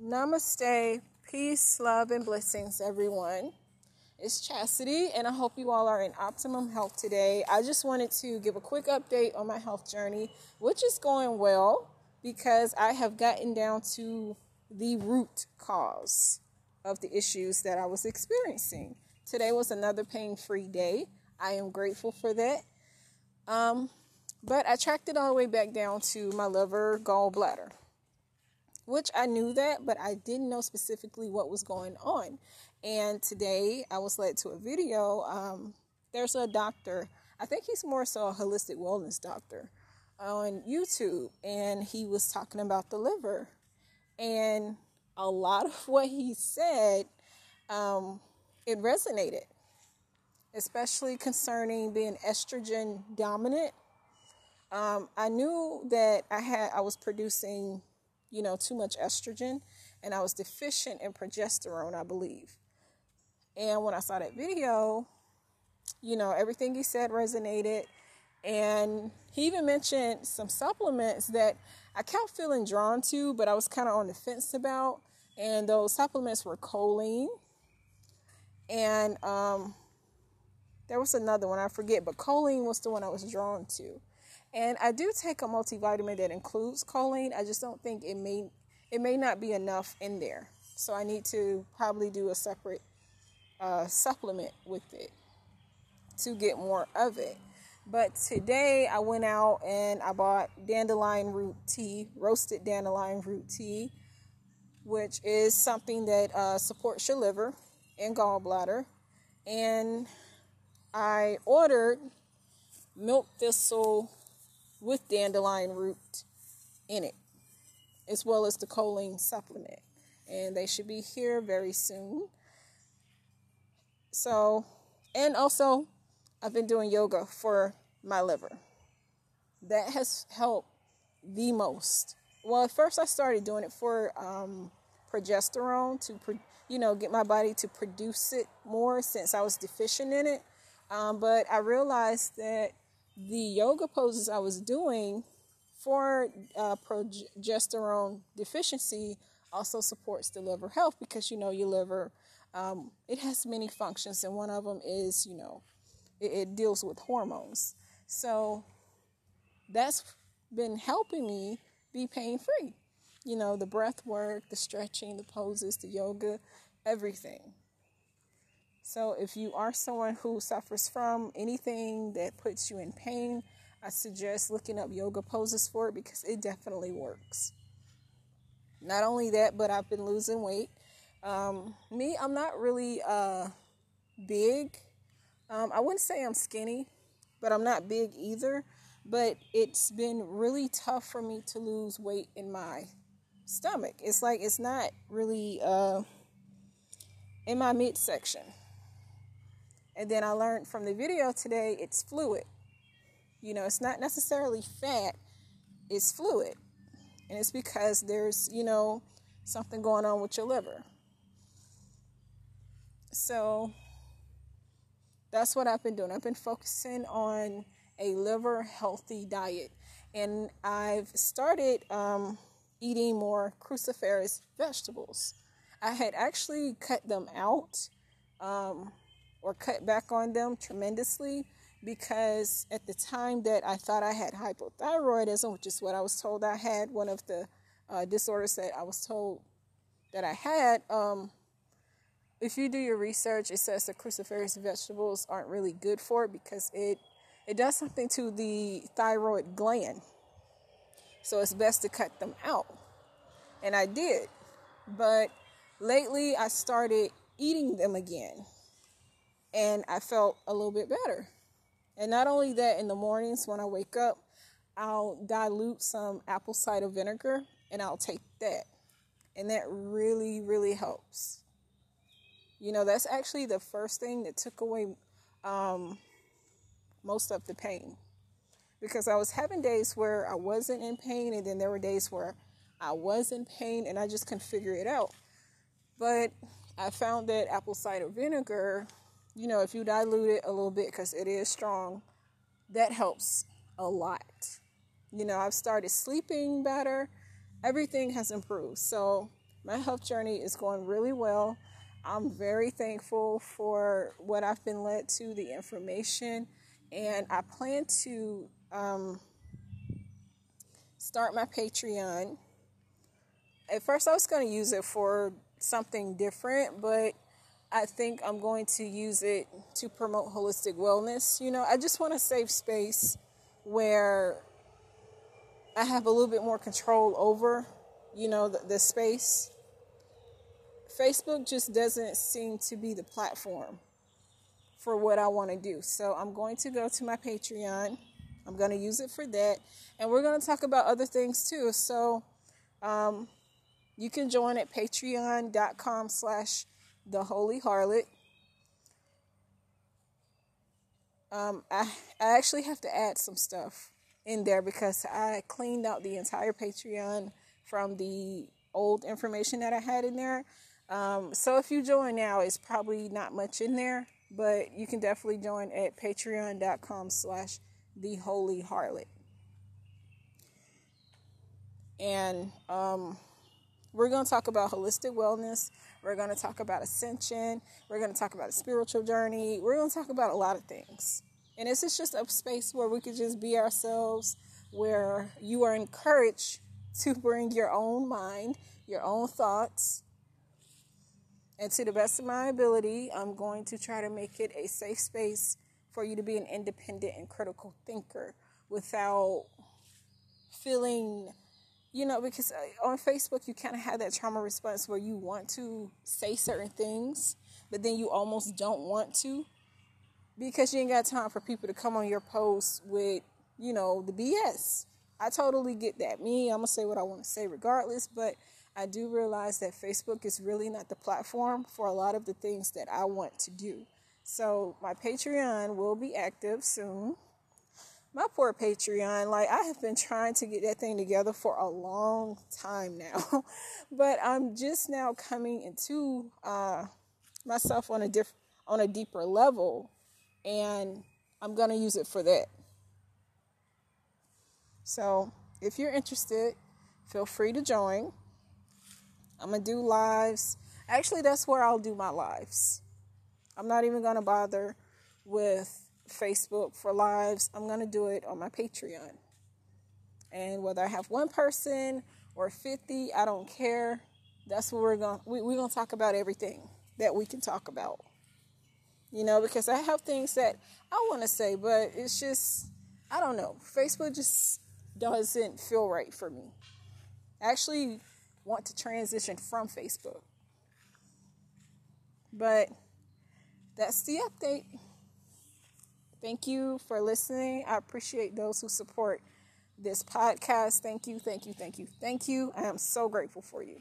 Namaste, peace, love, and blessings, everyone. It's Chassity, and I hope you all are in optimum health today. I just wanted to give a quick update on my health journey, which is going well because I have gotten down to the root cause of the issues that I was experiencing. Today was another pain free day. I am grateful for that. Um, but I tracked it all the way back down to my liver gallbladder which I knew that, but I didn't know specifically what was going on. And today I was led to a video. Um, there's a doctor, I think he's more so a holistic wellness doctor on YouTube, and he was talking about the liver. And a lot of what he said, um, it resonated, especially concerning being estrogen dominant. Um, I knew that I had I was producing you know, too much estrogen and I was deficient in progesterone, I believe. And when I saw that video, you know, everything he said resonated. And he even mentioned some supplements that I kept feeling drawn to, but I was kind of on the fence about. And those supplements were choline. And um, there was another one, I forget, but choline was the one I was drawn to. And I do take a multivitamin that includes choline. I just don't think it may it may not be enough in there. So I need to probably do a separate uh, supplement with it to get more of it. But today I went out and I bought dandelion root tea, roasted dandelion root tea, which is something that uh, supports your liver and gallbladder. And I ordered milk thistle with dandelion root in it, as well as the choline supplement. And they should be here very soon. So, and also, I've been doing yoga for my liver. That has helped the most. Well, at first I started doing it for um, progesterone to, pro- you know, get my body to produce it more since I was deficient in it. Um, but I realized that the yoga poses I was doing for uh, progesterone deficiency also supports the liver health because you know your liver um, it has many functions and one of them is you know it, it deals with hormones. So that's been helping me be pain free you know the breath work the stretching the poses the yoga everything so, if you are someone who suffers from anything that puts you in pain, I suggest looking up yoga poses for it because it definitely works. Not only that, but I've been losing weight. Um, me, I'm not really uh, big. Um, I wouldn't say I'm skinny, but I'm not big either. But it's been really tough for me to lose weight in my stomach. It's like it's not really uh, in my midsection. And then I learned from the video today it's fluid. You know, it's not necessarily fat, it's fluid. And it's because there's, you know, something going on with your liver. So that's what I've been doing. I've been focusing on a liver healthy diet. And I've started um, eating more cruciferous vegetables. I had actually cut them out. Um, or cut back on them tremendously because at the time that I thought I had hypothyroidism, which is what I was told I had, one of the uh, disorders that I was told that I had, um, if you do your research, it says that cruciferous vegetables aren't really good for it because it it does something to the thyroid gland. So it's best to cut them out. And I did. But lately I started eating them again and I felt a little bit better. And not only that, in the mornings when I wake up, I'll dilute some apple cider vinegar and I'll take that. And that really, really helps. You know, that's actually the first thing that took away um, most of the pain. Because I was having days where I wasn't in pain, and then there were days where I was in pain and I just couldn't figure it out. But I found that apple cider vinegar you know, if you dilute it a little bit because it is strong, that helps a lot. You know, I've started sleeping better. Everything has improved. So my health journey is going really well. I'm very thankful for what I've been led to, the information, and I plan to um, start my Patreon. At first, I was going to use it for something different, but I think I'm going to use it to promote holistic wellness. You know, I just want a safe space where I have a little bit more control over, you know, the, the space. Facebook just doesn't seem to be the platform for what I want to do. So I'm going to go to my Patreon. I'm going to use it for that. And we're going to talk about other things too. So um, you can join at patreon.com slash the Holy Harlot. Um, I, I actually have to add some stuff in there because I cleaned out the entire Patreon from the old information that I had in there. Um, so if you join now, it's probably not much in there, but you can definitely join at patreon.com slash the holy harlot. And um, we're going to talk about holistic wellness. We're going to talk about ascension. We're going to talk about a spiritual journey. We're going to talk about a lot of things. And this is just a space where we could just be ourselves, where you are encouraged to bring your own mind, your own thoughts. And to the best of my ability, I'm going to try to make it a safe space for you to be an independent and critical thinker without feeling you know, because uh, on Facebook you kind of have that trauma response where you want to say certain things, but then you almost don't want to because you ain't got time for people to come on your post with, you know, the BS. I totally get that. Me, I'm going to say what I want to say regardless, but I do realize that Facebook is really not the platform for a lot of the things that I want to do. So my Patreon will be active soon my poor Patreon, like I have been trying to get that thing together for a long time now, but I'm just now coming into uh, myself on a diff- on a deeper level, and I'm gonna use it for that. So if you're interested, feel free to join. I'm gonna do lives. Actually, that's where I'll do my lives. I'm not even gonna bother with Facebook for lives, I'm going to do it on my Patreon. And whether I have one person or 50, I don't care. That's what we're going we, we're going to talk about everything that we can talk about. You know, because I have things that I want to say, but it's just I don't know. Facebook just doesn't feel right for me. I actually want to transition from Facebook. But that's the update. Thank you for listening. I appreciate those who support this podcast. Thank you, thank you, thank you, thank you. I am so grateful for you.